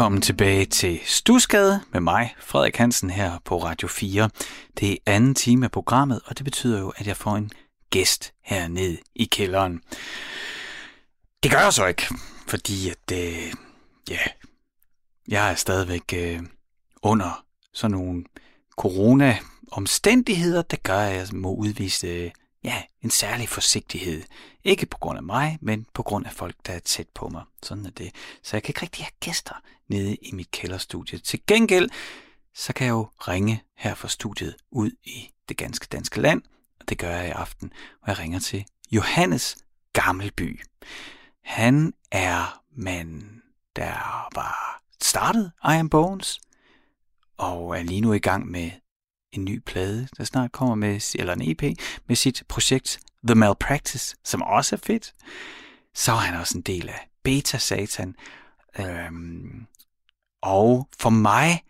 Velkommen tilbage til Stusgade med mig, Frederik Hansen, her på Radio 4. Det er anden time af programmet, og det betyder jo, at jeg får en gæst hernede i kælderen. Det gør jeg så ikke, fordi at, øh, ja, jeg er stadigvæk øh, under sådan nogle corona-omstændigheder, der gør, at jeg må udvise øh, ja, en særlig forsigtighed. Ikke på grund af mig, men på grund af folk, der er tæt på mig. Sådan er det. Så jeg kan ikke rigtig have gæster nede i mit kælderstudie. Til gengæld, så kan jeg jo ringe her fra studiet ud i det ganske danske land, og det gør jeg i aften, hvor jeg ringer til Johannes Gammelby. Han er mand, der var startet Iron Bones, og er lige nu i gang med en ny plade, der snart kommer med, eller en EP, med sit projekt The Malpractice, som også er fedt. Så er han også en del af Beta Satan. Øhm, og for mig,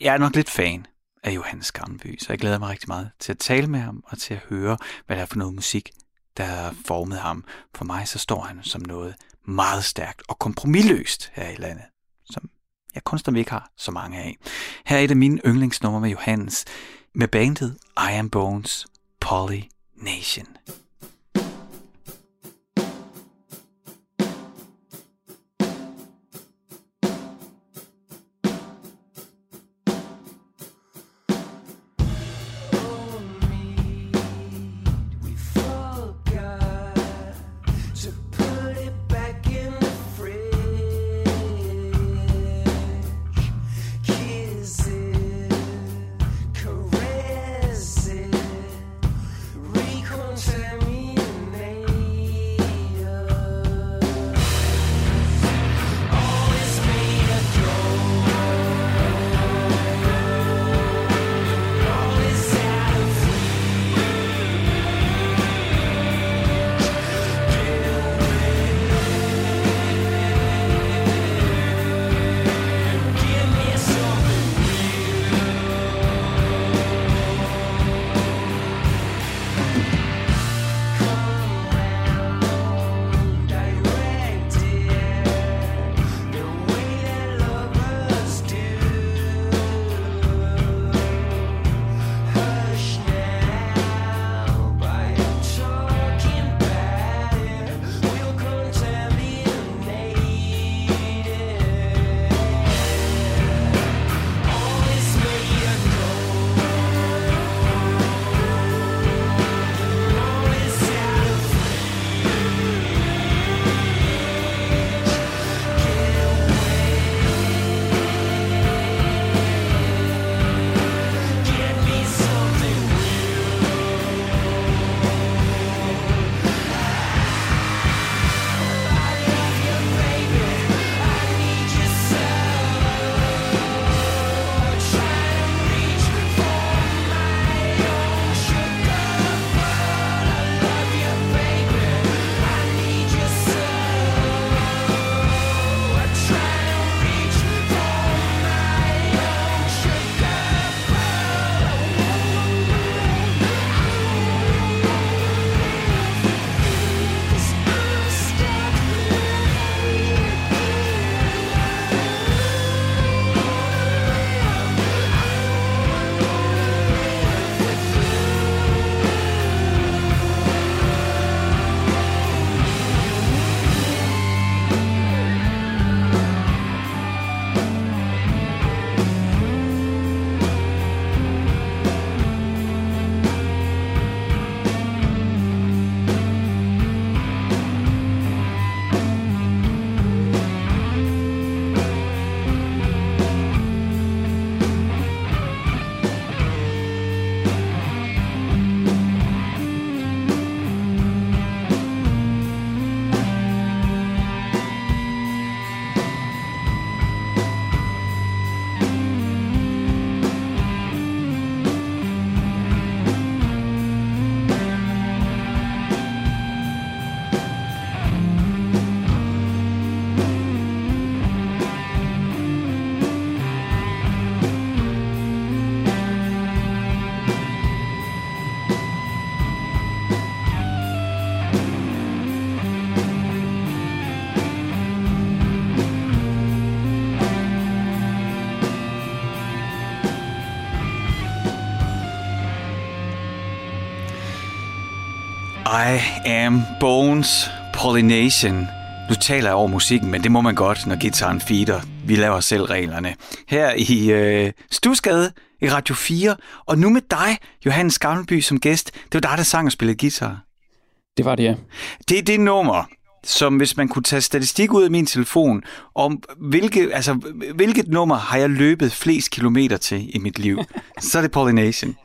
jeg er nok lidt fan af Johannes Garnby, så jeg glæder mig rigtig meget til at tale med ham og til at høre, hvad der er for noget musik, der har formet ham. For mig så står han som noget meget stærkt og kompromilløst her i landet, som jeg kunstner, ikke har så mange af. Her er et af mine yndlingsnumre med Johannes, med bandet Iron Bones Polly Nation. I am Bones Pollination. Nu taler jeg over musikken, men det må man godt, når gitaren feeder. Vi laver selv reglerne. Her i øh, Stusgade i Radio 4, og nu med dig, Johannes Gammelby, som gæst. Det var dig, der sang og spillede guitar. Det var det, ja. Det er det nummer, som hvis man kunne tage statistik ud af min telefon, om hvilke, altså, hvilket nummer har jeg løbet flest kilometer til i mit liv, så er det Pollination.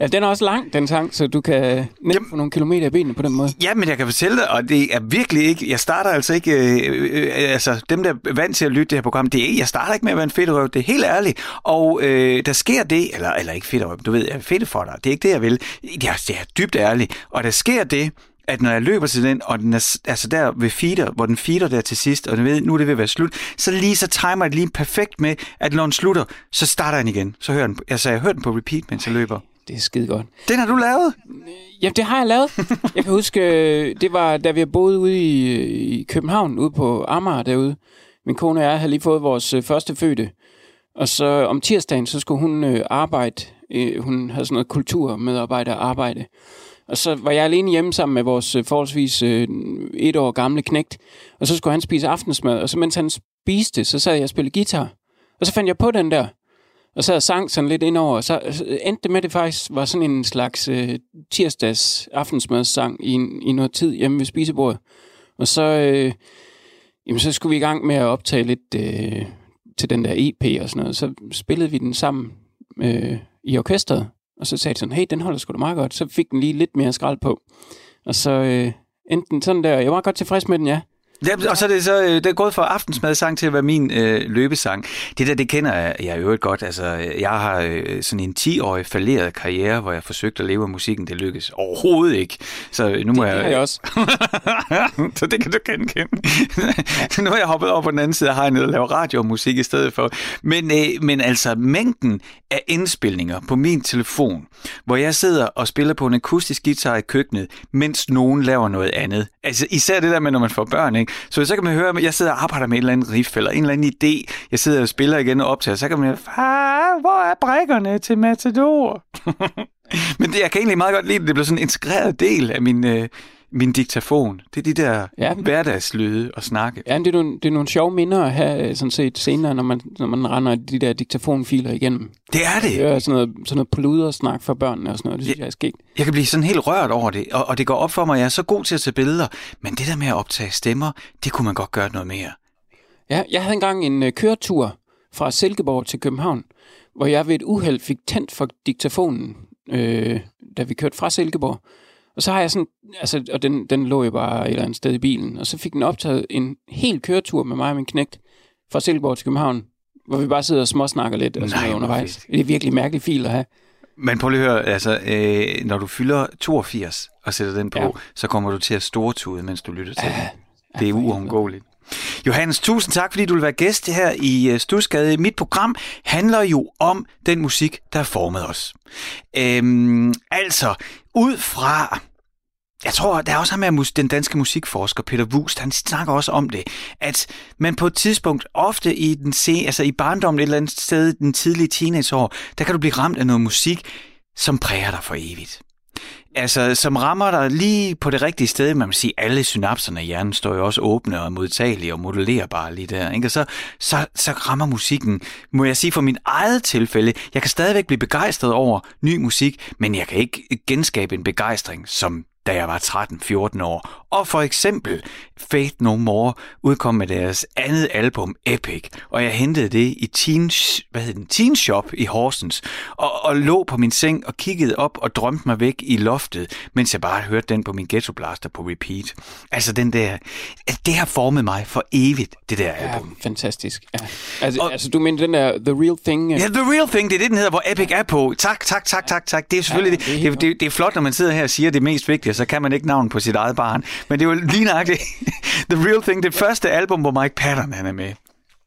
Ja, den er også lang, den sang, så du kan nemt få nogle kilometer i benene på den måde. Ja, men jeg kan fortælle dig, og det er virkelig ikke, jeg starter altså ikke, øh, øh, altså dem, der er vant til at lytte det her program, det er, jeg starter ikke med at være en fedterøv, det er helt ærligt. Og øh, der sker det, eller, eller ikke fedterøv, du ved, jeg er fedt for dig, det er ikke det, jeg vil. Det er, det er dybt ærligt. Og der sker det, at når jeg løber til den, og den er altså der ved feeder, hvor den feeder der til sidst, og den ved, nu er det ved at være slut, så lige så timer det lige perfekt med, at når den slutter, så starter den igen. Så hører den, altså jeg hører den på repeat, mens jeg løber. Det er skide godt. Den har du lavet? Ja, det har jeg lavet. Jeg kan huske, øh, det var, da vi boede ude i, i København, ude på Amager derude. Min kone og jeg havde lige fået vores øh, første fødte. Og så om tirsdagen, så skulle hun øh, arbejde. Hun havde sådan noget kulturmedarbejder arbejde. Og så var jeg alene hjemme sammen med vores forholdsvis et år gamle knægt. Og så skulle han spise aftensmad. Og så mens han spiste, så sad jeg og spillede guitar. Og så fandt jeg på den der. Og så sang sådan lidt indover, og så øh, endte det med, at det faktisk var sådan en slags øh, tirsdags aftensmadssang i, i noget tid hjemme ved spisebordet. Og så, øh, jamen, så skulle vi i gang med at optage lidt øh, til den der EP og sådan noget. Så spillede vi den sammen øh, i orkestret, og så sagde de sådan, hey, den holder sgu da meget godt. Så fik den lige lidt mere skrald på. Og så øh, endte den sådan der. Jeg var godt tilfreds med den, ja. Ja, og så er det så øh, det er gået fra aftensmadsang til at være min øh, løbesang. Det der, det kender jeg, jeg øvrigt godt. Altså, jeg har øh, sådan en 10-årig falderet karriere, hvor jeg forsøgte at leve af musikken. Det lykkedes overhovedet ikke. Så nu må det jeg... Det jeg også. så det kan du genkende. nu har jeg hoppet over på den anden side af hegnet og lavet radio og musik i stedet for. Men, øh, men altså, mængden af indspilninger på min telefon, hvor jeg sidder og spiller på en akustisk guitar i køkkenet, mens nogen laver noget andet. Altså, især det der med, når man får børn, ikke? Så så kan man høre, at jeg sidder og arbejder med en eller anden riff, eller en eller anden idé. Jeg sidder og spiller igen og optager, så kan man høre, far, hvor er brækkerne til Matador? Men det, jeg kan egentlig meget godt lide, at det bliver sådan en integreret del af min, øh, min diktafon. Det er de der ja. hverdagslyde og snakke. Ja, det er, nogle, det er nogle sjove minder at have sådan set senere, når man, når man render de der diktafonfiler igennem. Det er det. Det er sådan noget, sådan noget pludersnak for børnene og sådan noget. Det synes jeg, jeg er sket. Jeg kan blive sådan helt rørt over det, og, og det går op for mig, at jeg er så god til at tage billeder, men det der med at optage stemmer, det kunne man godt gøre noget mere. Ja, jeg havde engang en uh, køretur fra Silkeborg til København, hvor jeg ved et uheld fik tændt for diktafonen, øh, da vi kørte fra Silkeborg. Og så har jeg sådan, altså, og den, den lå jo bare et eller andet sted i bilen, og så fik den optaget en hel køretur med mig og min knægt fra Silkeborg til København, hvor vi bare sidder og småsnakker lidt og sådan undervejs. Fedt. Det er virkelig mærkelig fil at have. Men prøv lige at høre, altså, øh, når du fylder 82 og sætter den på, ja. så kommer du til at stortude, mens du lytter til ja, den. Det er uundgåeligt. Johannes, tusind tak, fordi du vil være gæst her i øh, Stusgade. Mit program handler jo om den musik, der har formet os. Øhm, altså, ud fra jeg tror, der er også ham med den danske musikforsker Peter Wust, han snakker også om det, at man på et tidspunkt, ofte i den se, altså i barndommen et eller andet sted, den tidlige teenageår, der kan du blive ramt af noget musik, som præger dig for evigt. Altså, som rammer dig lige på det rigtige sted, man vil sige, alle synapserne i hjernen står jo også åbne og modtagelige og modellerbare lige der. Ikke? Og så, så, så rammer musikken, må jeg sige for min eget tilfælde, jeg kan stadigvæk blive begejstret over ny musik, men jeg kan ikke genskabe en begejstring, som da jeg var 13-14 år. Og for eksempel Faith No More udkom med deres andet album Epic, og jeg hentede det i Teen, hvad hedder den, Teen Shop i Horsens, og, og lå på min seng og kiggede op og drømte mig væk i loftet, mens jeg bare hørte den på min Ghetto Blaster på repeat. Altså den der, det har formet mig for evigt, det der album. Ja, fantastisk. Ja. Altså, og, altså du mener den der The Real Thing? Ja, The Real Thing, det er det, den hedder, hvor Epic er på. Tak, tak, tak, tak, tak. Det er selvfølgelig, ja, det, det, det, det, er flot, når man sidder her og siger det mest vigtige, så kan man ikke navn på sit eget barn. Men det er jo lige nøjagtigt The Real Thing, det første album, hvor Mike Patton han er med.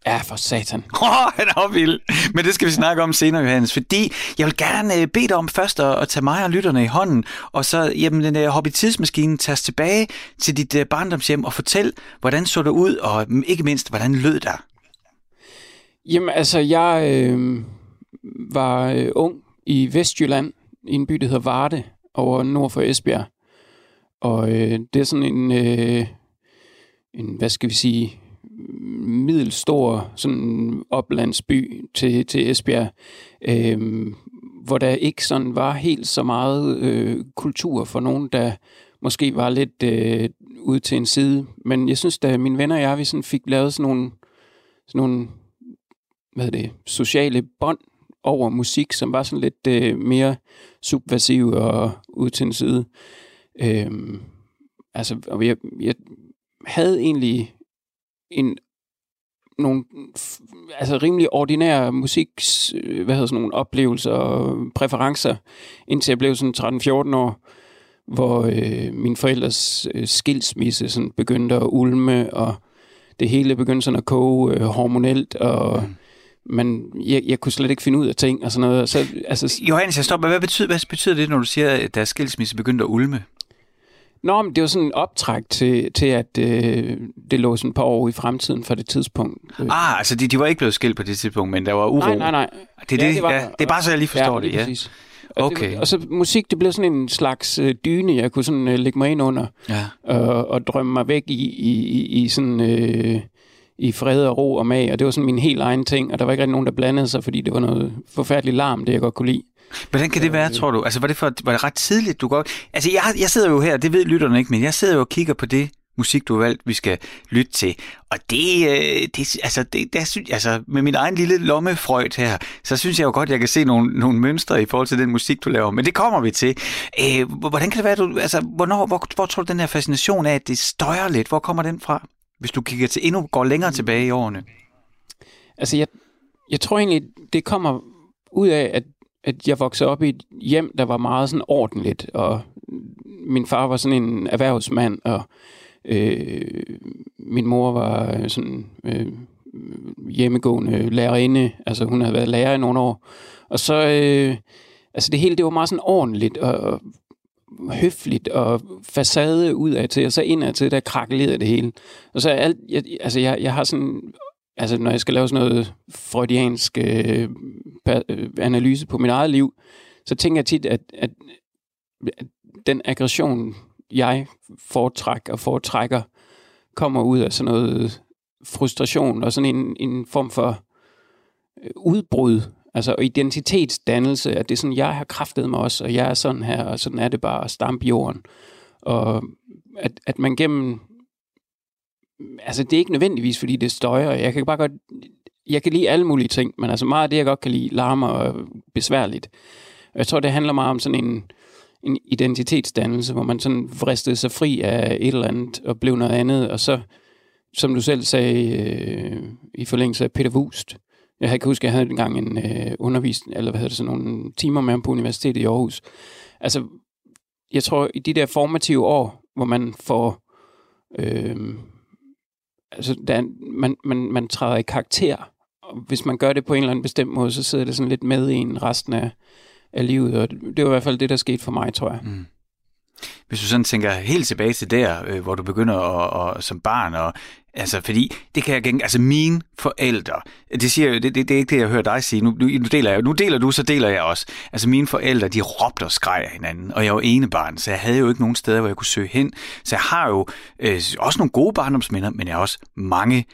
Ja, for satan. Åh, oh, han er vild. Men det skal vi snakke om senere, Johannes. Fordi jeg vil gerne øh, bede dig om først at, at tage mig og lytterne i hånden, og så jamen, den uh, hoppe tidsmaskinen, tage tilbage til dit uh, barndomshjem og fortæl, hvordan så det ud, og mm, ikke mindst, hvordan lød der? Jamen, altså, jeg øh, var øh, ung i Vestjylland, i en by, der hedder Varde, over nord for Esbjerg. Og øh, det er sådan en, øh, en, hvad skal vi sige, middelstor sådan oplandsby til, til Esbjerg, øh, hvor der ikke sådan var helt så meget øh, kultur for nogen, der måske var lidt øh, ude til en side. Men jeg synes, da mine venner og jeg, vi sådan fik lavet sådan nogle, sådan nogle hvad det, sociale bånd over musik, som var sådan lidt øh, mere subversiv og ud til en side. Øhm, altså, og jeg, jeg havde egentlig en nogle altså rimelig ordinære musik, hvad hedder sådan nogle oplevelser og præferencer, indtil jeg blev sådan 13-14 år, hvor øh, min forældres øh, skilsmisse sådan begyndte at ulme, og det hele begyndte sådan at koge øh, hormonelt, og mm men jeg, jeg kunne slet ikke finde ud af ting og sådan noget. Så, altså, Johannes, jeg stopper. Hvad betyder, hvad betyder det, når du siger, at deres skilsmisse begyndte at ulme? Nå, men det var sådan en optræk til, til at øh, det lå sådan et par år i fremtiden for det tidspunkt. Ah, altså de, de var ikke blevet skilt på det tidspunkt, men der var uro? Nej, nej, nej. Det, det, ja, det, var, ja, det er bare så, jeg lige forstår ja, det. Ja, præcis. Okay. Det, og så musik, det blev sådan en slags øh, dyne, jeg kunne sådan øh, lægge mig ind under. Ja. Og, og drømme mig væk i, i, i, i sådan... Øh, i fred og ro og mag, og det var sådan min helt egen ting, og der var ikke rigtig nogen, der blandede sig, fordi det var noget forfærdeligt larm, det jeg godt kunne lide. Hvordan kan det være, tror du? Altså, var det, for, var det ret tidligt, du godt... Altså, jeg, jeg sidder jo her, det ved lytterne ikke, men jeg sidder jo og kigger på det musik, du har valgt, vi skal lytte til. Og det, øh, det altså, det, der synes, altså, med min egen lille lommefrøjt her, så synes jeg jo godt, jeg kan se nogle, nogle mønstre i forhold til den musik, du laver. Men det kommer vi til. Øh, hvordan kan det være, du, altså, hvornår, hvor, hvor tror du, den her fascination af, at det støjer lidt, hvor kommer den fra? Hvis du kigger til endnu går længere tilbage i årene. Altså, jeg, jeg tror egentlig, det kommer ud af, at, at jeg voksede op i et hjem, der var meget sådan ordentligt, og min far var sådan en erhvervsmand, og øh, min mor var sådan øh, hjemmegående lærerinde, altså hun havde været lærer i nogle år, og så, øh, altså det hele, det var meget sådan ordentligt, og, høfligt og facade ud af til, og så indad til, der krakkelerede det hele. Og så alt, jeg, altså jeg, jeg har sådan, altså når jeg skal lave sådan noget freudiansk øh, øh, analyse på mit eget liv, så tænker jeg tit, at, at, at den aggression, jeg foretrækker og foretrækker, kommer ud af sådan noget frustration og sådan en, en form for øh, udbrud Altså identitetsdannelse, at det er sådan, jeg har kraftet mig også, og jeg er sådan her, og sådan er det bare at stampe jorden. Og at, at man gennem... Altså det er ikke nødvendigvis, fordi det støjer. Jeg kan bare godt... Jeg kan lide alle mulige ting, men altså meget af det, jeg godt kan lide, larmer og besværligt. Og jeg tror, det handler meget om sådan en, en identitetsdannelse, hvor man sådan vristede sig fri af et eller andet og blev noget andet, og så, som du selv sagde øh, i forlængelse af Peter Wust, jeg kan huske, at jeg havde engang en øh, undervisning, eller hvad hedder det, sådan nogle timer med ham på universitetet i Aarhus. Altså, jeg tror, i de der formative år, hvor man får... Øh, altså, der, man, man, man træder i karakter. Og hvis man gør det på en eller anden bestemt måde, så sidder det sådan lidt med i en resten af, af livet. Og det var i hvert fald det, der skete for mig, tror jeg. Mm. Hvis du sådan tænker helt tilbage til der, øh, hvor du begynder at, at, som barn, og, altså fordi det kan jeg gænge, altså mine forældre, det siger jo, det, det, det er ikke det, jeg hører dig sige, nu, nu, nu, deler jeg, nu deler du, så deler jeg også. Altså mine forældre, de råbte og skreg af hinanden, og jeg var ene barn, så jeg havde jo ikke nogen steder, hvor jeg kunne søge hen. Så jeg har jo øh, også nogle gode barndomsminder, men jeg har også mange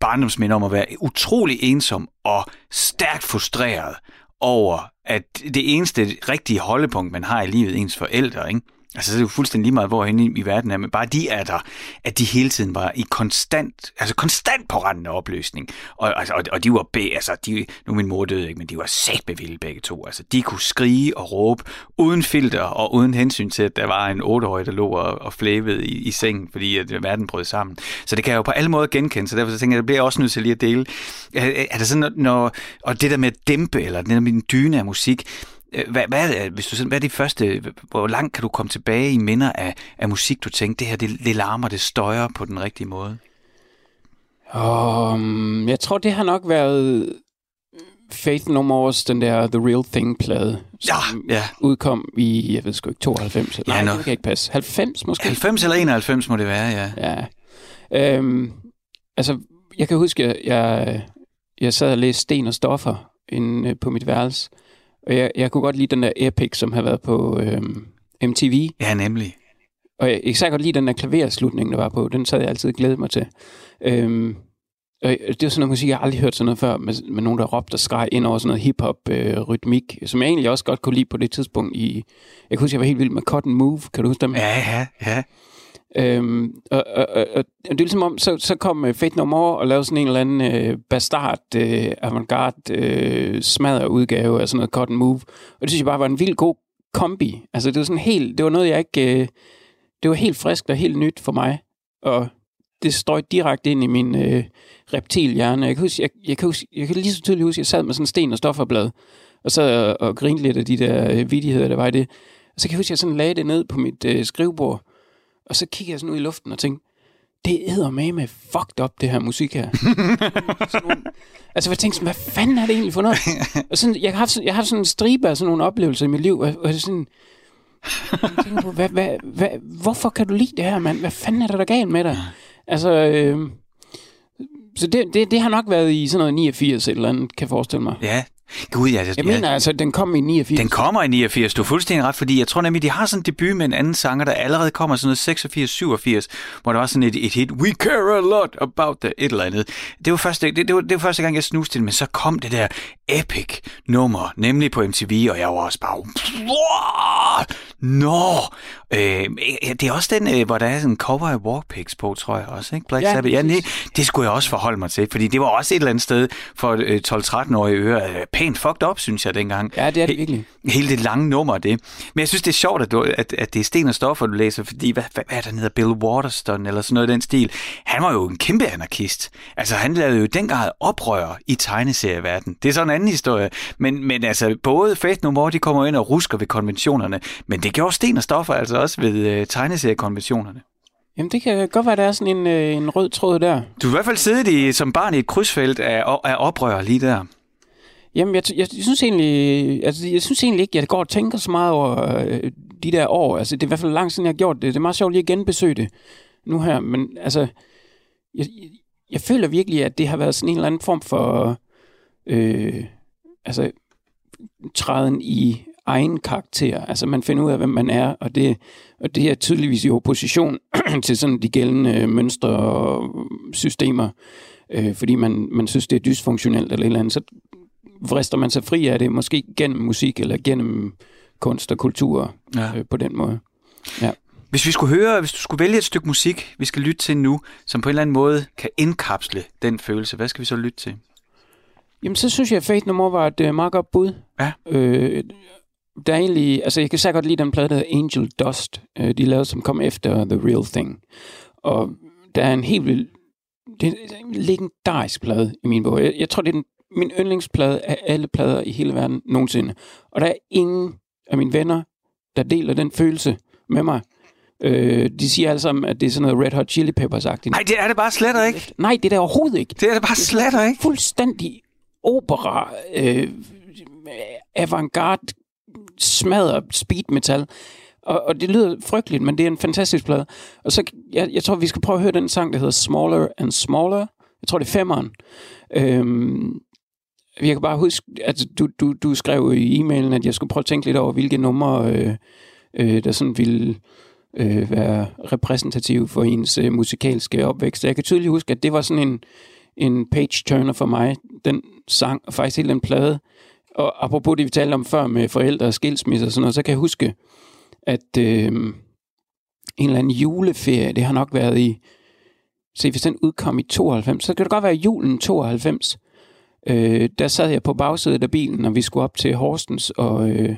barndomsminder om at være utrolig ensom og stærkt frustreret over, at det eneste rigtige holdepunkt, man har i livet, ens forældre, ikke? Altså, det er jo fuldstændig lige meget, hvor i, i verden er, men bare de er der, at de hele tiden var i konstant, altså konstant på randen af opløsning. Og, altså, og, og de var be, altså, de, nu er min mor døde ikke, men de var sæt vilde begge to. Altså, de kunne skrige og råbe uden filter og uden hensyn til, at der var en otteårig, der lå og, og flævede i, i sengen, fordi at øh, verden brød sammen. Så det kan jeg jo på alle måder genkende, så derfor så tænker jeg, det bliver jeg også nødt til lige at dele. Er, er det sådan, når, og det der med at dæmpe, eller det der med en dyne af musik, hvad, hvad, er, hvis du, hvad er det første, hvor langt kan du komme tilbage i minder af, af musik, du tænkte, det her, det, det larmer, det støjer på den rigtige måde? Um, jeg tror, det har nok været Faith No More's, den der The Real Thing-plade, som ja, ja. udkom i, jeg ved sgu ikke, 92. Ja, Nej, det kan ikke passe. 90 måske? 90 eller 91 må det være, ja. Ja. Um, altså, jeg kan huske, jeg, jeg, jeg sad og læste Sten og Stoffer inde på mit værelse, og jeg, jeg kunne godt lide den der Epic, som har været på øhm, MTV. Ja, nemlig. og jeg, jeg kan godt lide den der klaverslutning, der var på. Den sad jeg altid glædet mig til. Øhm, og det er sådan noget musik, jeg aldrig hørt sådan noget før, med, med nogen, der råbte og skreg ind over sådan noget hip-hop-rytmik, øh, som jeg egentlig også godt kunne lide på det tidspunkt. I, jeg kunne huske, jeg var helt vild med Cotton Move. Kan du huske dem? Ja, ja, ja. Øhm, og, og, og, og det er ligesom om, så, så kom øh, Fate No More og lavede sådan en eller anden øh, bastard, øh, avantgarde, øh, smadret udgave af sådan noget Cotton Move. Og det synes jeg bare var en vild god kombi. Altså det var sådan helt, det var noget jeg ikke, øh, det var helt frisk og helt nyt for mig. Og det strøg direkte ind i min øh, reptilhjerne. Jeg kan, huske, jeg, jeg, kan huske, jeg kan lige så tydeligt huske, at jeg sad med sådan en sten og stofferblad, og sad og, og grinede lidt af de der øh, vidigheder, der var i det. Og så kan jeg huske, at jeg sådan lagde det ned på mit øh, skrivebord, og så kigger jeg sådan ud i luften og tænkte, det æder med med fucked up, det her musik her. nogle, altså, jeg tænkte sådan, hvad fanden er det egentlig for noget? Og sådan, jeg, har haft, jeg har haft sådan en stribe af sådan nogle oplevelser i mit liv, og, og sådan, jeg tænker på, hvad, hvad, hvad, hvorfor kan du lide det her, mand? Hvad fanden er der, der galt med dig? Altså, øh, så det, det, det har nok været i sådan noget 89 eller andet, kan jeg forestille mig. Ja, Gud, ja, jeg, jeg mener altså, den kom i 89. Den kommer i 89, du er fuldstændig ret, fordi jeg tror nemlig, de har sådan en debut med en anden sanger, der allerede kommer sådan noget 86-87, hvor der var sådan et, et hit, We care a lot about the et eller andet. Det var første, det, det, var, det var første gang, jeg snuste til men så kom det der epic nummer, nemlig på MTV, og jeg var også bare, Nå! Øh, det er også den, øh, hvor der er sådan en cover af Warpigs på, tror jeg også, ikke? Black ja, Sabbath. Ja, nej, det skulle jeg også forholde mig til, fordi det var også et eller andet sted for øh, 12-13-årige øre. Øh, pænt fucked up, synes jeg, dengang. Ja, det er det virkelig. Hele det lange nummer, det. Men jeg synes, det er sjovt, at, du, at, at det er sten og stoffer, du læser, fordi hvad, hvad, hvad er der hedder Bill Waterston, eller sådan noget i den stil. Han var jo en kæmpe anarkist. Altså, han lavede jo dengang oprør i tegneserieverdenen. Det er sådan en anden historie. Men, men altså, både Faith No More, de kommer ind og rusker ved konventionerne, men det gjorde sten og stoffer altså også ved øh, tegneseriekonventionerne. Jamen, det kan godt være, der er sådan en, øh, en rød tråd der. Du har i hvert fald siddet i, som barn i et krydsfelt af, af oprør lige der. Jamen, jeg, jeg, jeg, synes egentlig, altså, jeg synes egentlig ikke, jeg går og tænker så meget over øh, de der år. Altså, det er i hvert fald langt siden, jeg har gjort det. Det er meget sjovt lige at genbesøge det nu her. Men altså, jeg, jeg, jeg føler virkelig, at det har været sådan en eller anden form for øh, altså, træden i egen karakter. Altså man finder ud af, hvem man er, og det, og det er tydeligvis i opposition til sådan de gældende mønstre og systemer, øh, fordi man, man synes, det er dysfunktionelt eller et eller andet. Så vrister man sig fri af det, måske gennem musik eller gennem kunst og kultur ja. øh, på den måde. Ja. Hvis vi skulle høre, hvis du skulle vælge et stykke musik, vi skal lytte til nu, som på en eller anden måde kan indkapsle den følelse, hvad skal vi så lytte til? Jamen, så synes jeg, at Faith No More var et uh, meget godt bud. Ja. Øh, der er egentlig, altså jeg kan særlig godt lide den plade, der hedder Angel Dust, øh, de lavede, som kom efter The Real Thing. Og der er en helt vild, det er en legendarisk plade i min bog. Jeg, jeg tror, det er den min yndlingsplade af alle plader i hele verden nogensinde. Og der er ingen af mine venner, der deler den følelse med mig. Øh, de siger alle sammen, at det er sådan noget Red Hot Chili Peppers-agtigt. Nej, det er det bare slet ikke. Nej, det er det overhovedet ikke. Det er det bare slet ikke. Fuldstændig opera, øh, avantgarde, smadrer speed metal. Og, og det lyder frygteligt, men det er en fantastisk plade. Og så, jeg, jeg tror, vi skal prøve at høre den sang, der hedder Smaller and Smaller. Jeg tror, det er femmeren. Øhm, jeg kan bare huske, at du, du, du skrev i e-mailen, at jeg skulle prøve at tænke lidt over, hvilke numre, øh, øh, der sådan ville øh, være repræsentative for ens øh, musikalske opvækst. Jeg kan tydeligt huske, at det var sådan en, en page-turner for mig, den sang, og faktisk hele den plade. Og apropos det, vi talte om før med forældre og skilsmisser og sådan noget, så kan jeg huske, at øh, en eller anden juleferie, det har nok været i, se hvis den udkom i 92, så kan det godt være julen 92, øh, der sad jeg på bagsædet af bilen, når vi skulle op til Horstens og øh,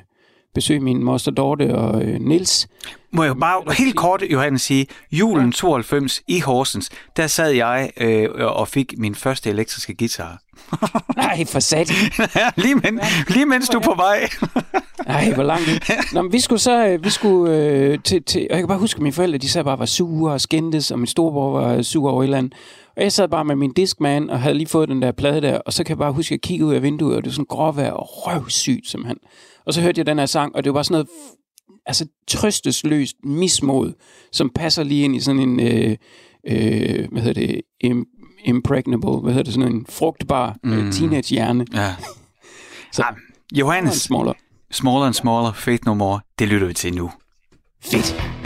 besøge min moster Dorte og øh, Nils. Må jeg bare helt kort, Johannes, sige, julen 92 i Horsens, der sad jeg øh, og fik min første elektriske guitar. Nej, for sat. lige, men, lige mens du er på vej. Nej, hvor langt. Nå, men vi skulle så, øh, vi skulle øh, til, til, og jeg kan bare huske, at mine forældre, de sad bare var sure og skændtes, og min storebror var sur over et eller andet. Og jeg sad bare med min Discman og havde lige fået den der plade der, og så kan jeg bare huske, at jeg kiggede ud af vinduet, og det var sådan gråvejr og røvsygt simpelthen. Og så hørte jeg den her sang, og det var bare sådan noget altså trøstesløst mismod, som passer lige ind i sådan en, øh, øh, hvad hedder det, im, impregnable, hvad hedder det, sådan en frugtbar øh, mm. teenage-hjerne. Ja. så, ah, Johannes, smaller. Smaller and Smaller, Faith No More, det lytter vi til nu. Fedt.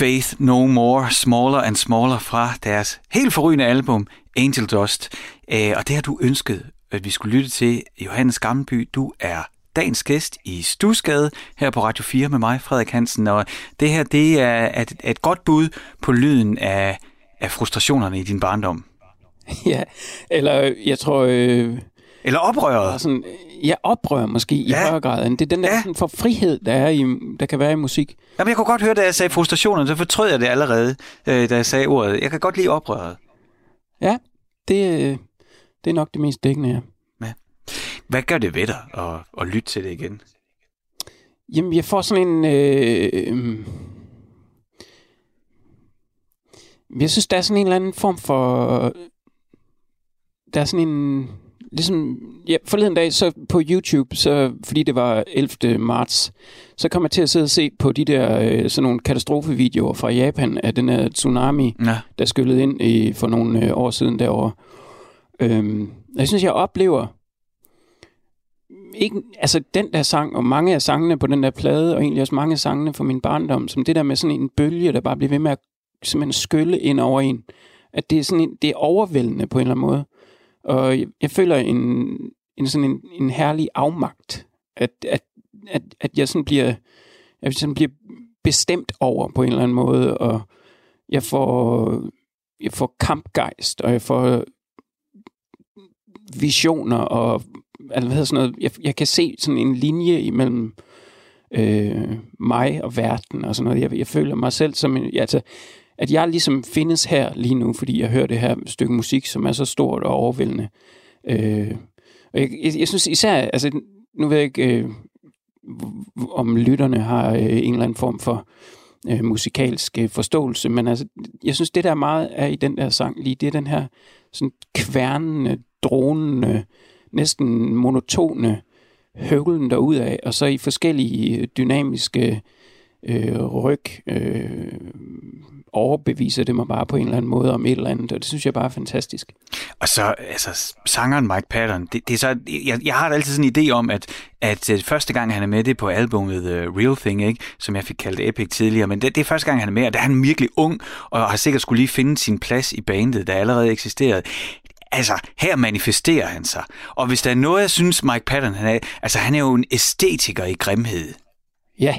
Faith No More, Smaller and Smaller fra deres helt forrygende album Angel Dust. Øh, og det har du ønsket, at vi skulle lytte til. Johannes Gammelby, du er dagens gæst i Stusgade her på Radio 4 med mig, Frederik Hansen. Og det her, det er et, et godt bud på lyden af, af frustrationerne i din barndom. Ja, eller jeg tror... Øh, eller oprøret. Sådan, ja, oprør måske ja. i højere grad. Det er den der ja. sådan, for frihed, der, er i, der kan være i musik. Jamen, jeg kunne godt høre, da jeg sagde frustrationer, så fortrød jeg det allerede, øh, da jeg sagde ordet. Jeg kan godt lide oprøret. Ja, det, øh, det er nok det mest dækkende, ja. ja. Hvad gør det ved dig at, at lytte til det igen? Jamen, jeg får sådan en... Øh, jeg synes, der er sådan en eller anden form for... Der er sådan en ligesom, ja, forleden dag så på YouTube, så, fordi det var 11. marts, så kom jeg til at sidde og se på de der øh, sådan nogle katastrofevideoer fra Japan af den her tsunami, ja. der skyllede ind i, for nogle øh, år siden derovre. Øhm, jeg synes, jeg oplever ikke, altså den der sang, og mange af sangene på den der plade, og egentlig også mange af sangene fra min barndom, som det der med sådan en bølge, der bare bliver ved med at simpelthen skylle ind over en. At det er sådan en, det er overvældende på en eller anden måde. Og jeg, jeg føler en, en sådan en, en herlig afmagt, at, at, at, at jeg sådan bliver, jeg sådan bliver bestemt over på en eller anden måde, og jeg får, jeg får kampgejst, og jeg får visioner, og altså, hvad hedder sådan noget, jeg, jeg kan se sådan en linje imellem øh, mig og verden, og sådan noget. Jeg, jeg føler mig selv som en, ja, altså, at jeg ligesom findes her lige nu, fordi jeg hører det her stykke musik, som er så stort og overvældende. Øh, og jeg, jeg, jeg synes især, altså nu ved jeg ikke, øh, om lytterne har øh, en eller anden form for øh, musikalsk øh, forståelse, men altså, jeg synes, det der meget er i den der sang lige, det er den her sådan kværnende, dronende, næsten monotone høvlen af, og så i forskellige øh, dynamiske øh, ryg øh, overbeviser det mig bare på en eller anden måde om et eller andet, og det synes jeg bare er fantastisk. Og så, altså, sangeren Mike Patton, det, det er så, jeg, jeg har altid sådan en idé om, at, at uh, første gang han er med, det er på albumet uh, Real Thing, ikke? som jeg fik kaldt Epic tidligere, men det, det er første gang han er med, og der er han virkelig ung, og har sikkert skulle lige finde sin plads i bandet, der allerede eksisterede. Altså, her manifesterer han sig. Og hvis der er noget, jeg synes, Mike Patton, han er, altså, han er jo en æstetiker i grimhed. Ja,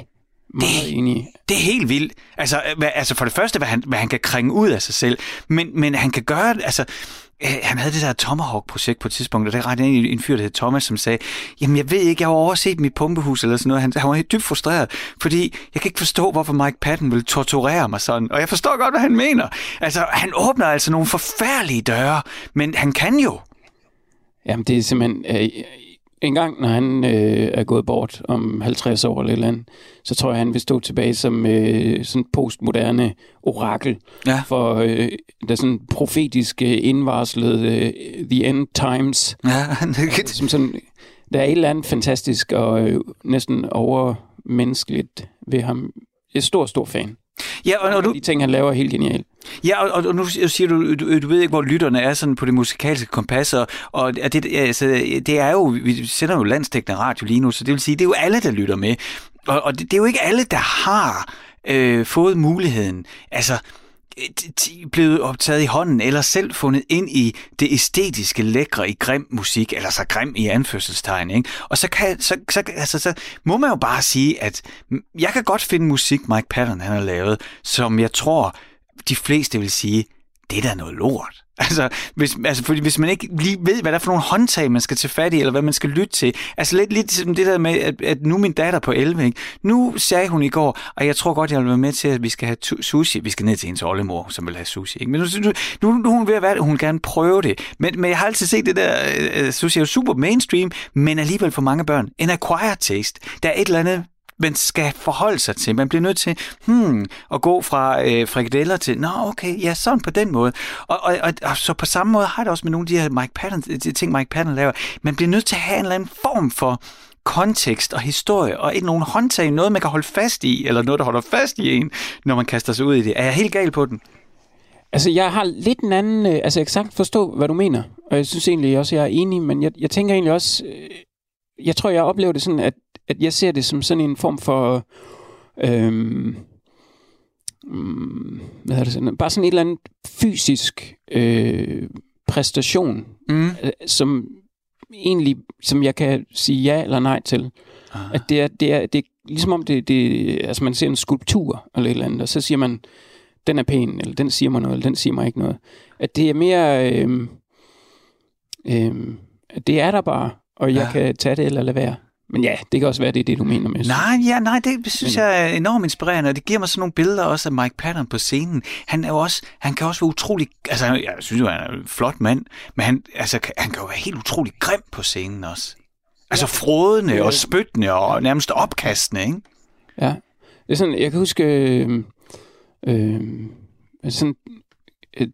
meget det, enig. Det er helt vildt. Altså, hvad, altså for det første, hvad han, hvad han kan kringe ud af sig selv, men, men han kan gøre altså, øh, han havde det der Tomahawk-projekt på et tidspunkt, og der rettede ind en fyr, der hed Thomas, som sagde, jamen jeg ved ikke, jeg har overset mit pumpehus eller sådan noget. Han, han var helt dybt frustreret, fordi jeg kan ikke forstå, hvorfor Mike Patton vil torturere mig sådan. Og jeg forstår godt, hvad han mener. Altså, han åbner altså nogle forfærdelige døre, men han kan jo. Jamen, det er simpelthen... Øh, en gang, når han øh, er gået bort om 50 år eller eller andet, så tror jeg, han vil stå tilbage som øh, sådan postmoderne orakel ja. for øh, der sådan profetisk øh, indvarslet øh, The End Times. Ja, som sådan, der er et eller andet fantastisk og øh, næsten overmenneskeligt ved ham. Jeg er stor, stor fan. Ja, og, og du... De ting, han laver, er helt genialt. Ja, og, og nu siger du, du, du ved ikke, hvor lytterne er sådan på det musikalske kompas, og, og det, altså, det er jo, vi sender jo landstækkende radio lige nu, så det vil sige, det er jo alle, der lytter med. Og, og det, det er jo ikke alle, der har øh, fået muligheden. Altså, blevet optaget i hånden, eller selv fundet ind i det æstetiske lækre i grim musik, eller så grim i anførselstegn. Ikke? Og så, kan, så, så, altså, så må man jo bare sige, at jeg kan godt finde musik, Mike Patton han har lavet, som jeg tror, de fleste vil sige, det er da noget lort. Altså, hvis, altså fordi hvis man ikke lige ved, hvad der er for nogle håndtag, man skal tage fat i, eller hvad man skal lytte til. Altså lidt, lidt som det der med, at, at nu min datter på 11, ikke? nu sagde hun i går, og jeg tror godt, jeg vil være med til, at vi skal have sushi. Vi skal ned til hendes oldemor, som vil have sushi. Ikke? Men nu, nu, nu, nu er hun ved at være det, hun gerne prøve det. Men, men jeg har altid set det der, uh, sushi er jo super mainstream, men alligevel for mange børn. En acquired taste. Der er et eller andet man skal forholde sig til. Man bliver nødt til hmm, at gå fra øh, frikadeller til, nå okay, ja, sådan på den måde. Og, og, og, og så på samme måde har det også med nogle af de her Mike Patton, de ting, Mike Patton laver. Man bliver nødt til at have en eller anden form for kontekst og historie, og ikke nogen håndtag, noget man kan holde fast i, eller noget, der holder fast i en, når man kaster sig ud i det. Er jeg helt gal på den? Altså, jeg har lidt en anden... Øh, altså, jeg kan forstå, hvad du mener. Og jeg synes egentlig også, jeg er enig, men jeg, jeg tænker egentlig også... Øh, jeg tror, jeg oplever det sådan, at at jeg ser det som sådan en form for... Øhm, mm, hvad er det sådan, bare sådan et eller andet fysisk øh, præstation, Mm. øh, som egentlig, som jeg kan sige ja eller nej til. Ah. At det er, det er, det er ligesom om det, det, altså man ser en skulptur eller et eller andet, og så siger man, den er pæn, eller den siger mig noget, eller den siger mig ikke noget. At det er mere, øh, øh, det er der bare, og jeg Ja. ja. kan tage det eller lade være. Men ja, det kan også være, det er det, du mener med. Nej, ja, nej, det synes Men- jeg er enormt inspirerende, og det giver mig sådan nogle billeder også af Mike Patton på scenen. Han er jo også, han kan også være utrolig, altså jeg synes jo, han er en flot mand, men han, altså, han kan jo være helt utrolig grim på scenen også. Altså Ja. og spyttende og nærmest opkastende, ikke? Ja. Det er sådan, jeg kan huske, øh, øh, sådan, øh,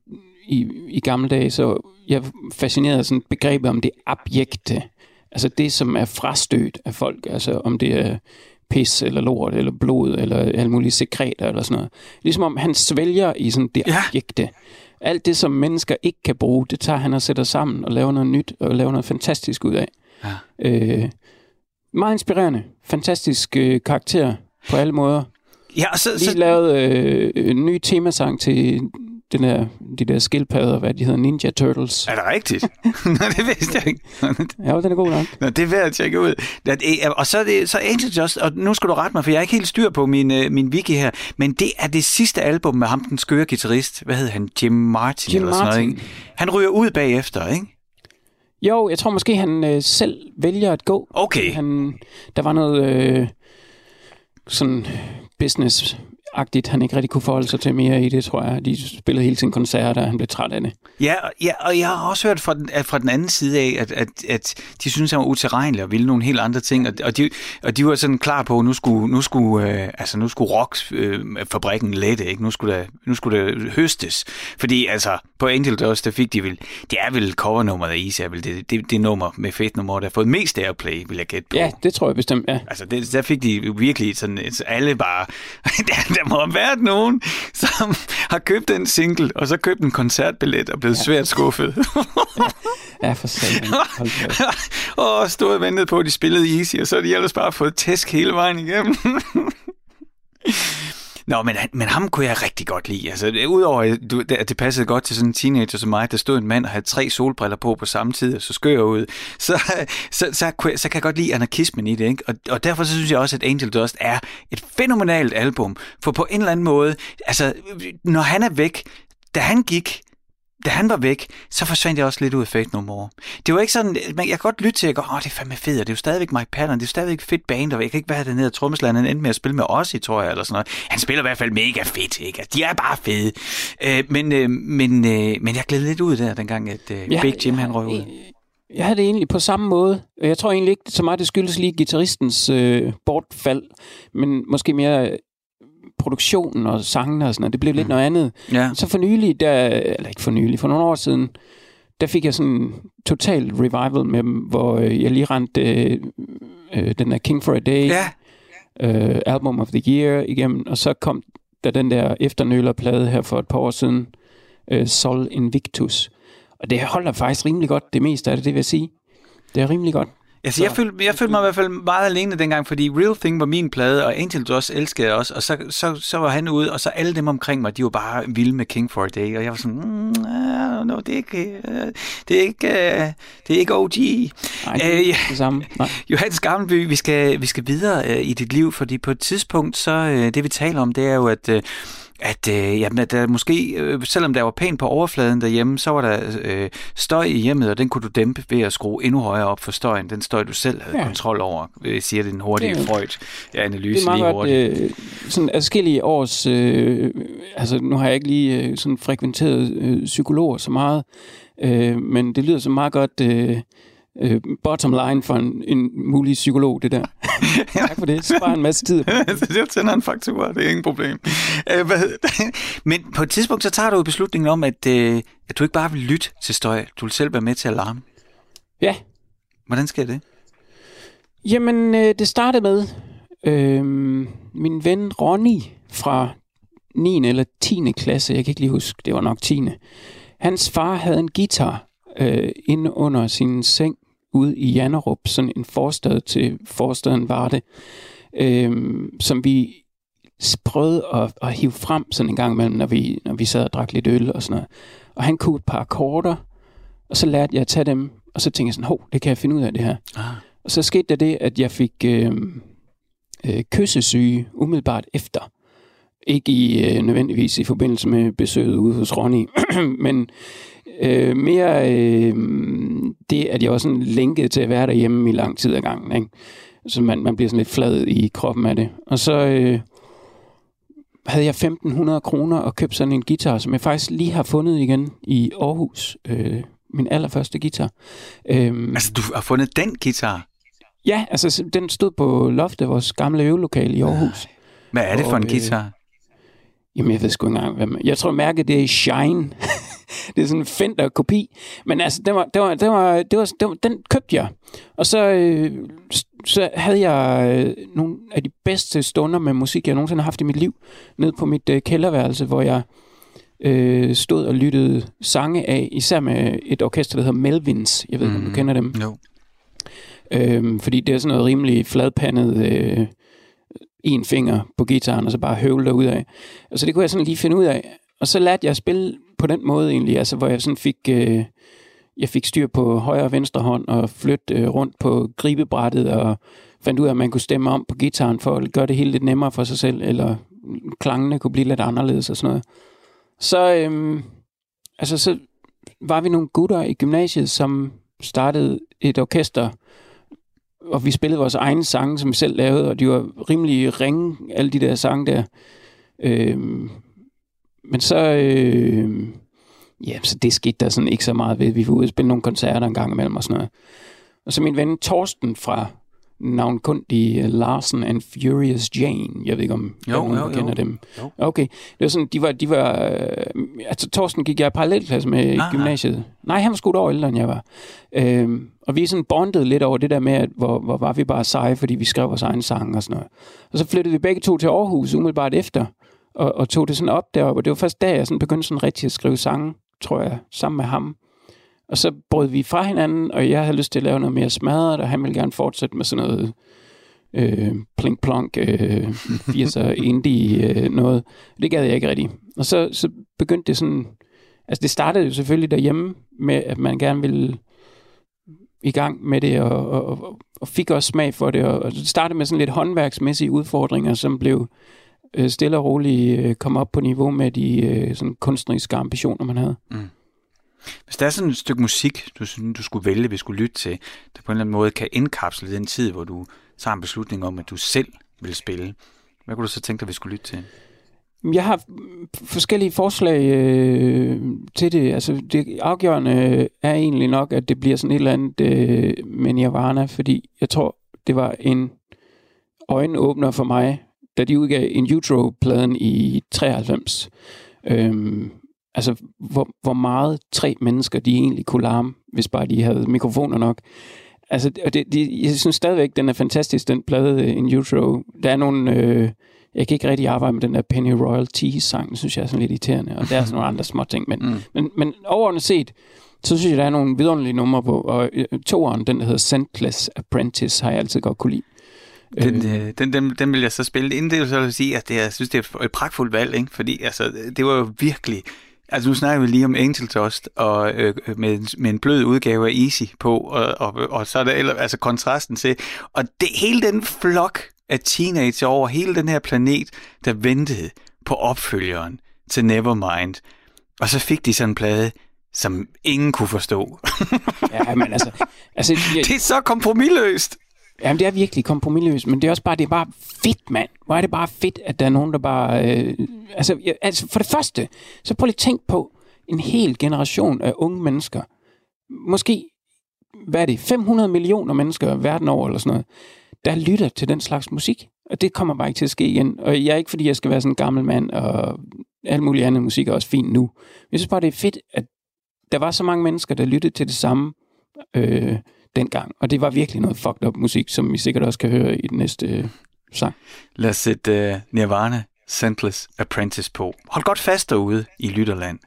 i, i gamle dage, så jeg fascinerede af sådan begrebet om det abjekte. Altså det, som er frastødt af folk. Altså om det er pis eller lort eller blod eller alle mulige sekreter eller sådan noget. Ligesom om han svælger i sådan det Ja. abjekte. Alt det, som mennesker ikke kan bruge, det tager han og sætter sammen og laver noget nyt og laver noget fantastisk ud af. Ja. Øh, meget inspirerende. Fantastisk øh, karakter på alle måder. Ja, så, Lige så, lavet øh, en ny temasang til den der, de der skildpadder, hvad de hedder, Ninja Turtles. er det rigtigt? Nå, det vidste jeg ikke. Ja, den er god nok. Nå, det er værd at tjekke ud. Og så er det så Angel Dust, og nu skal du rette mig, for jeg er ikke helt styr på min, øh, min wiki her, men det er det sidste album med ham, den skøre guitarist. Hvad hed han? Jim Martin Jim eller sådan noget, Martin. ikke? Han ryger ud bagefter, ikke? Jo, jeg tror måske, han øh, selv vælger at gå. Okay. Han, der var noget øh, sådan business-agtigt, han ikke rigtig kunne forholde sig til mere i det, tror jeg. De spillede hele tiden koncerter, og han blev træt af det. Ja, ja, og jeg har også hørt fra den, at fra den anden side af, at, at, at de synes, han var utilregnelig og ville nogle helt andre ting, og, og, de, og de var sådan klar på, at nu skulle, nu skulle, øh, altså, nu skulle rock-fabrikken lette, ikke? Nu skulle, der, nu skulle der høstes. Fordi altså, på Angel Dust, der fik de vel, det er vel covernummeret af Easy, er vel det, det, det nummer med fedt nummer, der har fået mest airplay, vil jeg gætte på. Ja, det tror jeg bestemt, ja. Altså, det, der fik de virkelig sådan, alle bare, der, der må have været nogen, som har købt den single, og så købt en koncertbillet og blevet ja. svært skuffet. Ja, for satan. Og stod og ventede på, at de spillede Easy, og så har de ellers bare fået tæsk hele vejen igennem. Nå, men, men ham kunne jeg rigtig godt lide. Altså, det- udover at du- det passede godt til sådan en teenager som mig, der stod en mand og havde tre solbriller på på samme tid, og så skør ud, så, så, så, så, så kan jeg godt lide anarkismen i det. Ikke? Og, og derfor så synes jeg også, at Angel Dust er et fænomenalt album. For på en eller anden måde, altså, når han er væk, da han gik, da han var væk, så forsvandt jeg også lidt ud af Fate No More. Det var ikke sådan, man, jeg kan godt lytte til, at jeg går, åh, det er fandme fedt, og det er jo stadigvæk Mike Patton, det er jo stadigvæk fedt band, og jeg kan ikke være dernede, og trommeslageren han endte med at spille med os i, tror jeg, eller sådan noget. Han spiller i hvert fald mega fedt, ikke? Altså, de er bare fede. Øh, men, øh, men, øh, men jeg gled lidt ud der, dengang, at øh, Ja, Big Jim, han jeg- røg ud. Jeg havde det egentlig på samme måde. Jeg tror egentlig ikke så meget, det skyldes lige gitarristens øh, bortfald, men måske mere produktionen og sangene og sådan noget. Det blev lidt noget andet. Ja. Så for nylig, der, eller ikke for nylig, for nogle år siden, der fik jeg sådan en total revival med dem, hvor øh, jeg lige rendte øh, øh, den der King for a Day Ja, øh, Album of the Year igennem, og så kom der den der efternølerplade her for et par år siden, øh, Sol Invictus. Og det holder faktisk rimelig godt, det meste af det, det vil jeg sige. Det er rimelig godt. Altså, jeg, følte, jeg følte mig i hvert fald meget alene dengang, fordi Real Thing var min plade, og Angel Dust elskede også, og så, så, så var han ude, og så alle dem omkring mig, de var bare vilde med King for a Day, og jeg var sådan, mm, uh, no, det er ikke, uh, det er ikke, uh, det er ikke OG. Nej, det er Øh, det samme. Nej. Johannes Gammelby, vi skal, vi skal videre uh, i dit liv, fordi på et tidspunkt, så uh, det vi taler om, det er jo, at uh, at øh, jamen, at der måske, øh, selvom der var pænt på overfladen derhjemme, så var der øh, støj i hjemmet, og den kunne du dæmpe ved at skrue endnu højere op for støjen. Den støj, du selv havde ja. Ja. kontrol over, øh, siger det en hurtig Det er- Freud-analyse Det er lige meget hurtigt. godt, øh, sådan adskillige års, øh, altså nu har jeg ikke lige øh, sådan frekventeret øh, psykologer så meget, øh, men det lyder som meget godt øh, øh, bottom line for en, en mulig psykolog, det der. tak for det, sparer en masse tid. jeg sender en faktura, det er ingen problem. Øh, det? Men på et tidspunkt, så tager du beslutningen om, at, øh, at du ikke bare vil lytte til støj, du vil selv være med til at larme. Ja, Hvordan sker det? Jamen, øh, det startede med øh, min ven Ronny fra 9. eller 10. klasse, jeg kan ikke lige huske, det var nok 10. Hans far havde en guitar øh, inde under sin seng ude i Jannerup, sådan en forstad til forstaden var det, øh, som vi prøvede at, at hive frem sådan en gang imellem, når vi, når vi sad og drak lidt øl og sådan noget. Og han kunne et par akkorder, og så lærte jeg at tage dem, og så tænkte jeg sådan, hov, det kan jeg finde ud af det her. Ah. Og så skete der det, at jeg fik øh, øh, kyssesyge umiddelbart efter. Ikke i øh, nødvendigvis i forbindelse med besøget ude hos Ronny, men øh, mere øh, det, at jeg var sådan lænket til at være derhjemme i lang tid ad gangen. Ikke? Så man, man bliver sådan lidt flad i kroppen af det. Og så øh, havde jeg 1.500 kroner og købt sådan en guitar, som jeg faktisk lige har fundet igen i Aarhus. Øh, min allerførste guitar. Øhm, altså, du har fundet den guitar? Ja, altså den stod på loftet vores gamle øvelokale i Aarhus. Hvad er det for og, en guitar? Øh, jamen, jeg ved sgu ikke engang, hvad man... Jeg tror, mærket det er Shine. det er sådan en Fender-kopi. Men altså, det var, det var, det var, det var, det var, den købte jeg. Og så, øh, så havde jeg øh, nogle af de bedste stunder med musik, jeg nogensinde har haft i mit liv, ned på mit øh, kælderværelse, hvor jeg øh, stod og lyttede sange af, især med et orkester, der hedder Melvins. Jeg ved ikke, mm. om du mhm. kender dem. No. Øhm, fordi det er sådan noget rimelig fladpandet øh, en finger på gitaren, og så bare høvle ud af. Og så det kunne jeg sådan lige finde ud af. Og så lærte jeg at spille på den måde egentlig, altså hvor jeg sådan fik... Øh, jeg fik styr på højre og venstre hånd og flytte øh, rundt på gribebrættet og fandt ud af, at man kunne stemme om på gitaren for at gøre det hele lidt nemmere for sig selv, eller klangene kunne blive lidt anderledes og sådan noget. Så, øhm, altså, så var vi nogle gutter i gymnasiet, som startede et orkester, og vi spillede vores egne sange, som vi selv lavede, og de var rimelig ringe, alle de der sange der. Øhm, men så, øh, ja, så det skete der sådan ikke så meget ved. Vi var ude og spille nogle koncerter en gang imellem og sådan noget. Og så min ven Torsten fra navnkundige Larsen and Furious Jane. Jeg ved ikke, om jo, nogen jo, kender jo. dem. Jo. Okay. Det var sådan, de var, de var øh, altså Torsten gik jeg i parallelklasse med i gymnasiet. Nej. nej, han var sgu over ældre, end jeg var. Øhm, og vi sådan bondede lidt over det der med, at hvor, hvor var vi bare seje, fordi vi skrev vores egen sang og sådan noget. Og så flyttede vi begge to til Aarhus umiddelbart efter, og, og tog det sådan op deroppe. Og det var først da, jeg sådan begyndte sådan rigtig at skrive sange, tror jeg, sammen med ham. Og så brød vi fra hinanden, og jeg havde lyst til at lave noget mere smadret, og han ville gerne fortsætte med sådan noget øh, plink-plonk, øh, 80'er indie øh, noget. Det gad jeg ikke rigtig. Og så, så begyndte det sådan... Altså det startede jo selvfølgelig derhjemme med, at man gerne ville i gang med det, og, og, og fik også smag for det. Og, og det startede med sådan lidt håndværksmæssige udfordringer, som blev øh, stille og roligt øh, kom op på niveau med de øh, sådan kunstneriske ambitioner, man havde. Mm. Hvis der er sådan et stykke musik, du, du skulle vælge, vi skulle lytte til, der på en eller anden måde kan indkapsle den tid, hvor du tager en beslutning om, at du selv vil spille, hvad kunne du så tænke dig, vi skulle lytte til? Jeg har forskellige forslag øh, til det. Altså, det afgørende er egentlig nok, at det bliver sådan et eller andet øh, med Nirvana, fordi jeg tror, det var en øjenåbner for mig, da de udgav en Utro-pladen i 93. Øhm, altså, hvor, hvor meget tre mennesker de egentlig kunne larme, hvis bare de havde mikrofoner nok. Altså, det, de, jeg synes stadigvæk, den er fantastisk, den plade In Utro. Der er nogle... Øh, jeg kan ikke rigtig arbejde med den der Penny Royal sang, synes jeg er sådan lidt irriterende, og der er sådan nogle andre små ting, men, mm. men, men overordnet set, så synes jeg, der er nogle vidunderlige numre på, og øh, toeren, den der hedder Scentless Apprentice, har jeg altid godt kunne lide. Den, øh, øh den, den, den vil jeg så spille. Inden det, så vil jeg sige, at det, jeg synes, det er et pragtfuldt valg, ikke? fordi altså, det var jo virkelig Altså nu snakker vi lige om Angel Dust, og øh, med, med en blød udgave af Easy på, og, og, og så er der altså kontrasten til, og det hele den flok af teenager over hele den her planet, der ventede på opfølgeren til Nevermind, og så fik de sådan en plade, som ingen kunne forstå. ja, men altså... altså jeg, det er så kompromilløst. Jamen, det er virkelig kompromilløst, men det er også bare, det er bare fedt, mand. Hvor er det bare fedt, at der er nogen, der bare... Øh, altså, jeg, altså, for det første, så prøv lige at tænke på en hel generation af unge mennesker. Måske, hvad er det, 500 millioner mennesker verden over, eller sådan noget, der lytter til den slags musik. Og det kommer bare ikke til at ske igen. Og jeg er ikke, fordi jeg skal være sådan en gammel mand, og alt muligt andet musik er også fint nu. Jeg synes bare, det er fedt, at der var så mange mennesker, der lyttede til det samme øh, dengang. Og det var virkelig noget fucked up musik, som I sikkert også kan høre i den næste øh, sang. Lad os sætte uh, Nirvana Sentless Apprentice på. Hold godt fast derude i Lytterland.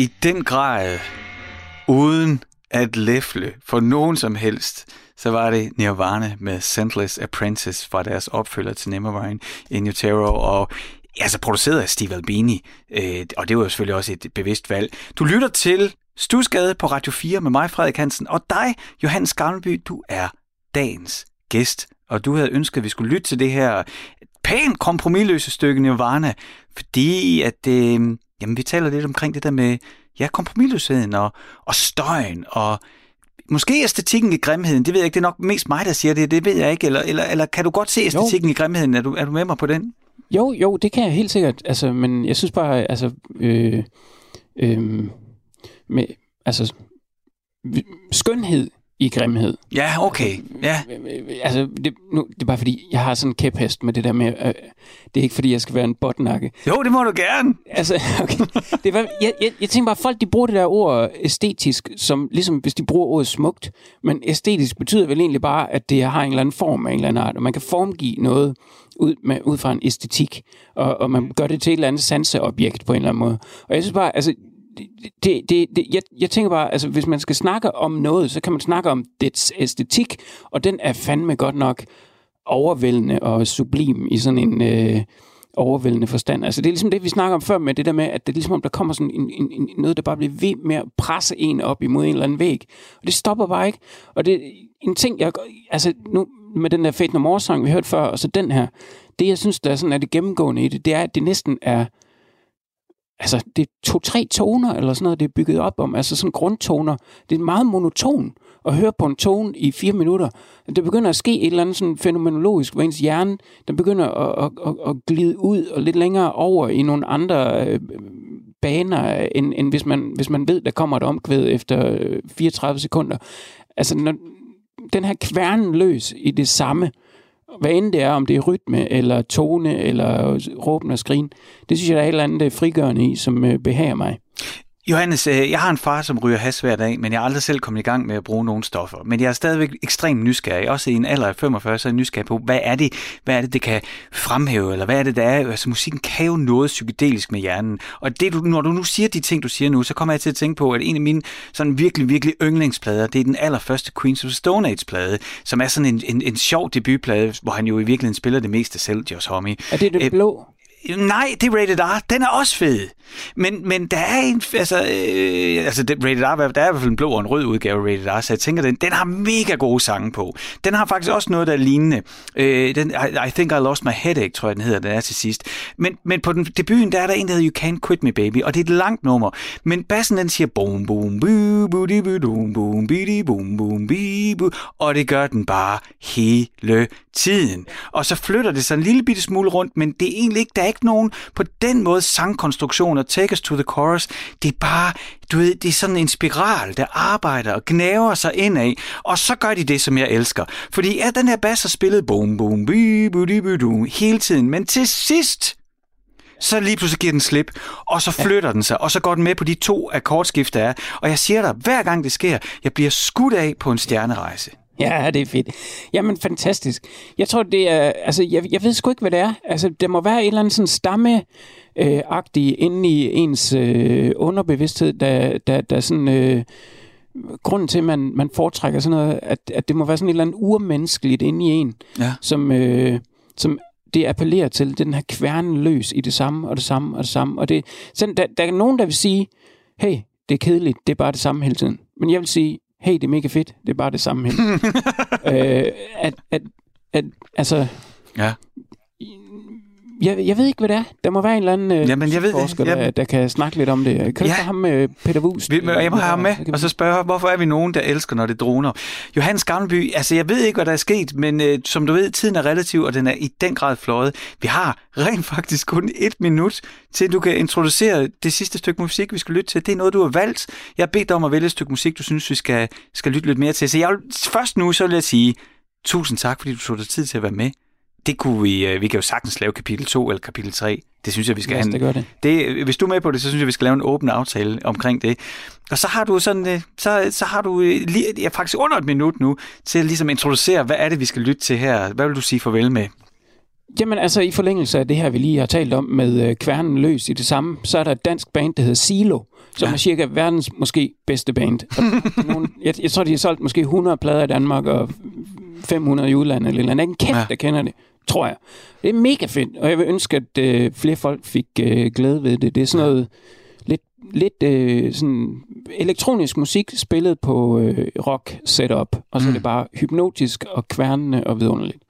I den grad uden at læfle for nogen som helst, så var det Nirvana med Senseless Apprentice fra deres opfølger til Nevermind in Utero, og altså produceret af Steve Albini, øh, og det var jo selvfølgelig også et bevidst valg. Du lytter til Stusgade på Radio 4 med mig, Frederik Hansen, og dig, Johannes Garnby, du er dagens gæst, og du havde ønsket, at vi skulle lytte til det her pænt kompromilløse stykke Nirvana, fordi at, øh, jamen, vi taler lidt omkring det der med ja, kompromilløsheden og, og støjen og måske æstetikken i grimheden. Det ved jeg ikke, det er nok mest mig, der siger det, det ved jeg ikke. Eller, eller, eller kan du godt se æstetikken jo. i grimheden? Er du, er du med mig på den? Jo, jo, det kan jeg helt sikkert. Altså, men jeg synes bare, altså, øh, øh, med, altså, skønhed i grimhed. Ja, okay. Ja. Altså, det, nu, det er bare fordi, jeg har sådan en kæphest med det der med, øh, det er ikke fordi, jeg skal være en botnakke. Jo, det må du gerne. Altså, okay. Det var, jeg, jeg, jeg tænker bare, folk de bruger det der ord æstetisk, som ligesom hvis de bruger ordet smukt, men æstetisk betyder vel egentlig bare, at det har en eller anden form af en eller anden art, og man kan formgive noget ud, med, ud fra en æstetik, og, og man gør det til et eller andet sanseobjekt på en eller anden måde. Og jeg synes bare, altså, det, det, det, jeg, jeg tænker bare, altså hvis man skal snakke om noget, så kan man snakke om dets æstetik, og den er fandme godt nok overvældende og sublim i sådan en øh, overvældende forstand. Altså det er ligesom det, vi snakker om før med det der med, at det er ligesom om, der kommer sådan en, en, en, noget, der bare bliver ved med at presse en op imod en eller anden væg. Og det stopper bare ikke. Og det er en ting, jeg, altså nu med den der Fate No More sang, vi hørte før, og så den her, det jeg synes, der er sådan er det gennemgående i det, det er, at det næsten er altså, det er to-tre toner, eller sådan noget, det er bygget op om, altså sådan grundtoner. Det er meget monoton at høre på en tone i fire minutter. Det begynder at ske et eller andet sådan fænomenologisk, hvor ens hjerne, den begynder at, at, at, at glide ud og lidt længere over i nogle andre øh, baner, end, end hvis, man, hvis man ved, der kommer et omkvæd efter øh, 34 sekunder. Altså, når, den her kværnen løs i det samme, øh, hvad end det er, om det er rytme, eller tone, eller råben og skrin, det synes jeg, der er et eller andet øh, frigørende i, som øh, behager mig. Johannes, øh, jeg har en far, som ryger has hver dag, men jeg har aldrig selv kommet i gang med at bruge nogle stoffer. Men jeg er stadigvæk ekstremt nysgerrig. Også i en alder af 45, så er jeg nysgerrig på, hvad er det, hvad er det, det kan fremhæve, eller hvad er det, der er? Altså, musikken kan jo noget psykedelisk med hjernen. Og det, du, når du nu siger de ting, du siger nu, så kommer jeg til at tænke på, at en af mine sådan virkelig, virkelig yndlingsplader, det er den allerførste Queens of Stone Age-plade, som er sådan en, en, en sjov debutplade, hvor han jo i virkeligheden spiller det meste selv, Josh Homme. Er det det blå? Nej, det er Rated R. Den er også fed. Men, men der er en... Altså, øh, altså det, Rated R, der er i hvert fald en blå og en rød udgave af Rated R, så jeg tænker, den, den har mega gode sange på. Den har faktisk også noget, der er lignende. Øh, den, I, I Think I Lost My Headache, tror jeg, den hedder, den er til sidst. Men, men på den, debuten, der er der en, der hedder You Can't Quit Me Baby, og det er et langt nummer. Men bassen, den siger boom, boom, boom, boom, boom, boom, bidi, boom, boom, bi, boo, og det gør den bare hele tiden. Og så flytter det sig en lille bitte smule rundt, men det er egentlig ikke, der er ikke nogen på den måde sangkonstruktioner, take us to the chorus. Det er bare, du ved, det er sådan en spiral, der arbejder og gnaver sig indad, og så gør de det, som jeg elsker. Fordi ja, den her bass har spillet boom, boom, bi, bi, bi, bi, hele tiden, men til sidst, så lige pludselig giver den slip, og så flytter ja. den sig, og så går den med på de to akkordskifter er. Og jeg siger dig, hver gang det sker, jeg bliver skudt af på en stjernerejse. Ja, det er fedt. Jamen, fantastisk. Jeg tror, det er... Altså, jeg, jeg ved sgu ikke, hvad det er. Altså, der må være et eller andet sådan stamme øh, agtig inde i ens øh, underbevidsthed, der, der, der sådan... Øh, grunden til, at man, man foretrækker sådan noget, at, at det må være sådan et eller andet urmenneskeligt inde i en, ja. som, øh, som det appellerer til, det den her kværnen løs i det samme, og det samme, og det samme. Og det, sådan, der, der er nogen, der vil sige, hey, det er kedeligt, det er bare det samme hele tiden. Men jeg vil sige, hey, det er mega fedt, det er bare det samme hele øh, at, at, at, altså, ja jeg, jeg ved ikke, hvad det er. Der må være en eller anden øh, Jamen, jeg ved, forsker, jeg... der, der kan snakke lidt om det. Kan du ja. ham med Peter Wust? Vi, jeg må have ham med, og så spørge, hvorfor er vi nogen, der elsker, når det droner? Johannes Gammelby, altså jeg ved ikke, hvad der er sket, men øh, som du ved, tiden er relativ, og den er i den grad fløjet. Vi har rent faktisk kun et minut til, du kan introducere det sidste stykke musik, vi skal lytte til. Det er noget, du har valgt. Jeg har bedt dig om at vælge et stykke musik, du synes, vi skal, skal lytte lidt mere til. Så jeg vil, først nu, så vil jeg sige, tusind tak, fordi du tog dig tid til at være med det kunne vi, øh, vi kan jo sagtens lave kapitel 2 eller kapitel 3. Det synes jeg, vi skal yes, have. Det gør det. det. Hvis du er med på det, så synes jeg, vi skal lave en åben aftale omkring det. Og så har du sådan, øh, så, så har du øh, lige, ja, faktisk under et minut nu, til at ligesom introducere, hvad er det, vi skal lytte til her. Hvad vil du sige farvel med? Jamen altså, i forlængelse af det her, vi lige har talt om med øh, Kværnen Løs i det samme, så er der et dansk band, der hedder Silo, som ja. er cirka verdens måske bedste band. Og nogle, jeg, jeg tror, de har solgt måske 100 plader i Danmark og 500 i udlandet, eller, eller andet. Ikke en kæft, ja. der kender det, tror jeg. Det er mega fedt, og jeg vil ønske, at øh, flere folk fik øh, glæde ved det. Det er sådan noget lidt, lidt øh, sådan elektronisk musik spillet på øh, rock setup, og så mm. er det bare hypnotisk og kværnende og vidunderligt.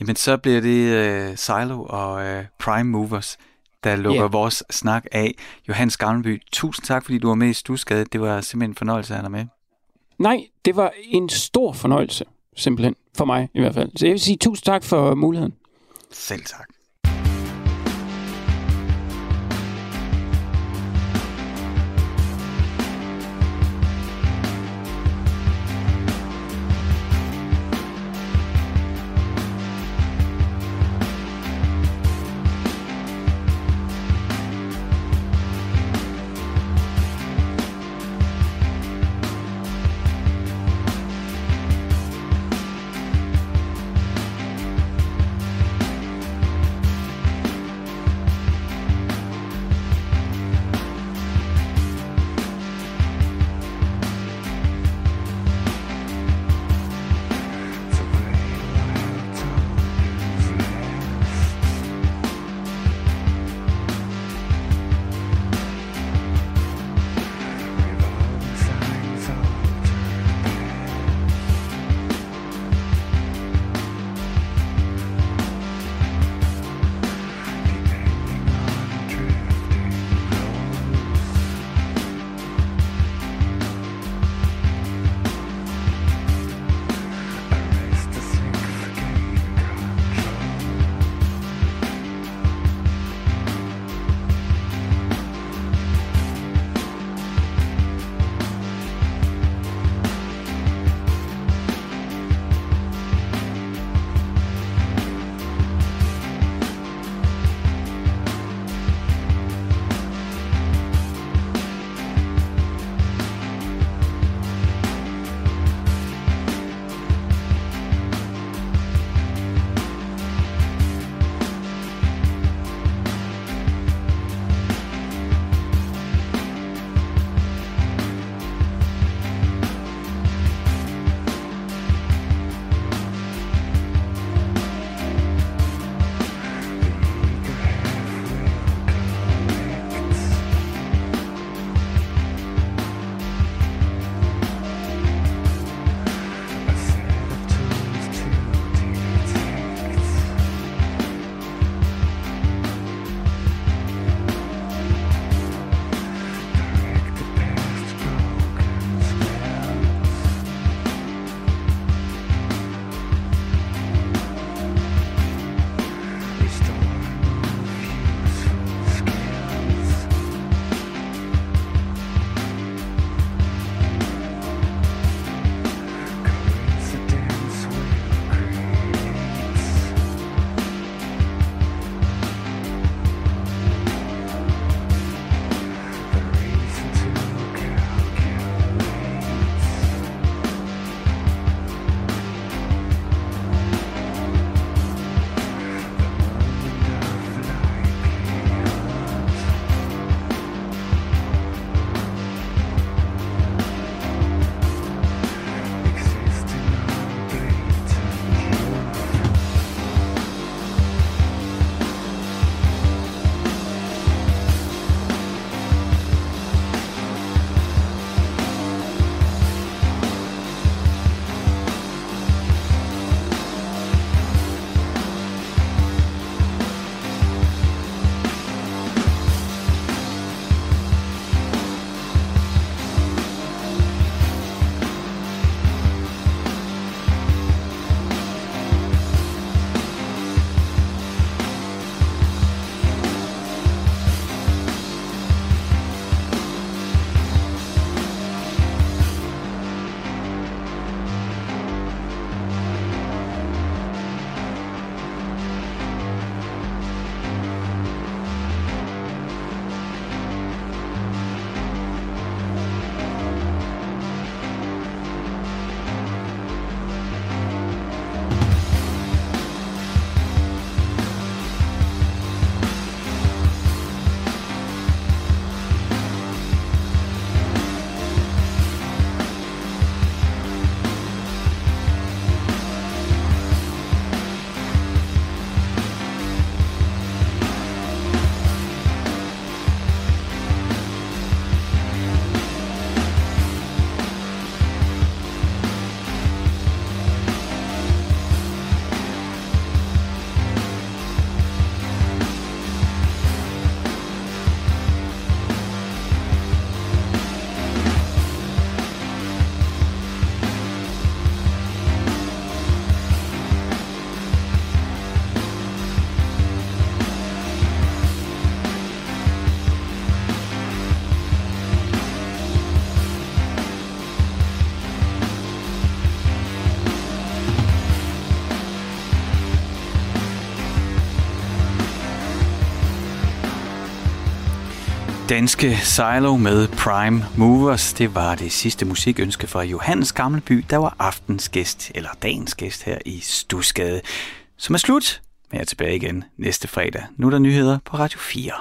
Jamen, så bliver det uh, Silo og uh, Prime Movers, der lukker yeah. vores snak af. Johannes Gavnby, tusind tak, fordi du var med i Stusgade. Det var simpelthen en fornøjelse at have dig med. Nej, det var en stor fornøjelse, simpelthen, for mig i hvert fald. Så jeg vil sige tusind tak for muligheden. Selv tak. Danske Silo med Prime Movers. Det var det sidste musikønske fra Johannes Gammelby, der var aftens gæst, eller dagens gæst her i Stusgade, som er slut. Men jeg er tilbage igen næste fredag. Nu er der nyheder på Radio 4.